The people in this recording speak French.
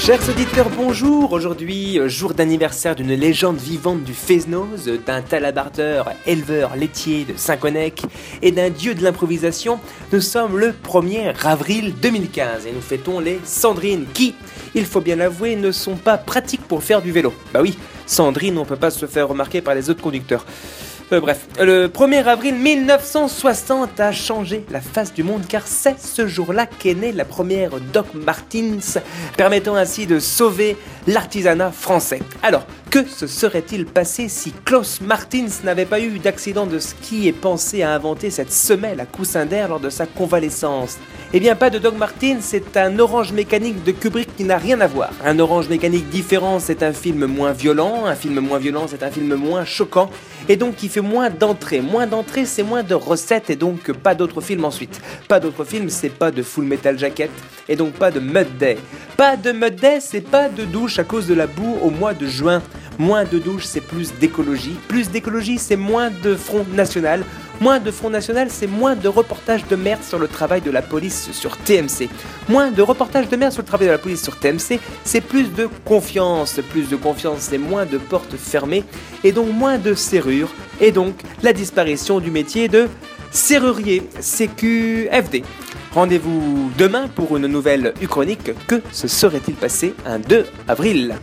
Chers auditeurs, bonjour. Aujourd'hui, euh, jour d'anniversaire d'une légende vivante du Fesnoz, d'un talabardeur éleveur laitier de Saint-Conec et d'un dieu de l'improvisation. Nous sommes le 1er avril 2015 et nous fêtons les Sandrines qui, il faut bien l'avouer, ne sont pas pratiques pour faire du vélo. Bah oui, Sandrine, on peut pas se faire remarquer par les autres conducteurs. Euh, bref, le 1er avril 1960 a changé la face du monde car c'est ce jour-là qu'est née la première Doc Martins, permettant ainsi de sauver l'artisanat français. Alors, que se serait-il passé si Klaus Martins n'avait pas eu d'accident de ski et pensé à inventer cette semelle à coussin d'air lors de sa convalescence? Eh bien, pas de Doc Martins, c'est un orange mécanique de Kubrick qui n'a rien à voir. Un orange mécanique différent, c'est un film moins violent. Un film moins violent, c'est un film moins choquant. Et donc qui fait moins d'entrées. Moins d'entrées, c'est moins de recettes et donc pas d'autres films ensuite. Pas d'autres films, c'est pas de Full Metal Jacket et donc pas de Mud Day. Pas de Mud Day, c'est pas de douche à cause de la boue au mois de juin. Moins de douche, c'est plus d'écologie. Plus d'écologie, c'est moins de Front National. Moins de Front National, c'est moins de reportages de merde sur le travail de la police sur TMC. Moins de reportages de merde sur le travail de la police sur TMC, c'est plus de confiance. Plus de confiance, c'est moins de portes fermées et donc moins de serrures et donc la disparition du métier de serrurier CQFD. Rendez-vous demain pour une nouvelle Uchronique. Que se serait-il passé un 2 avril?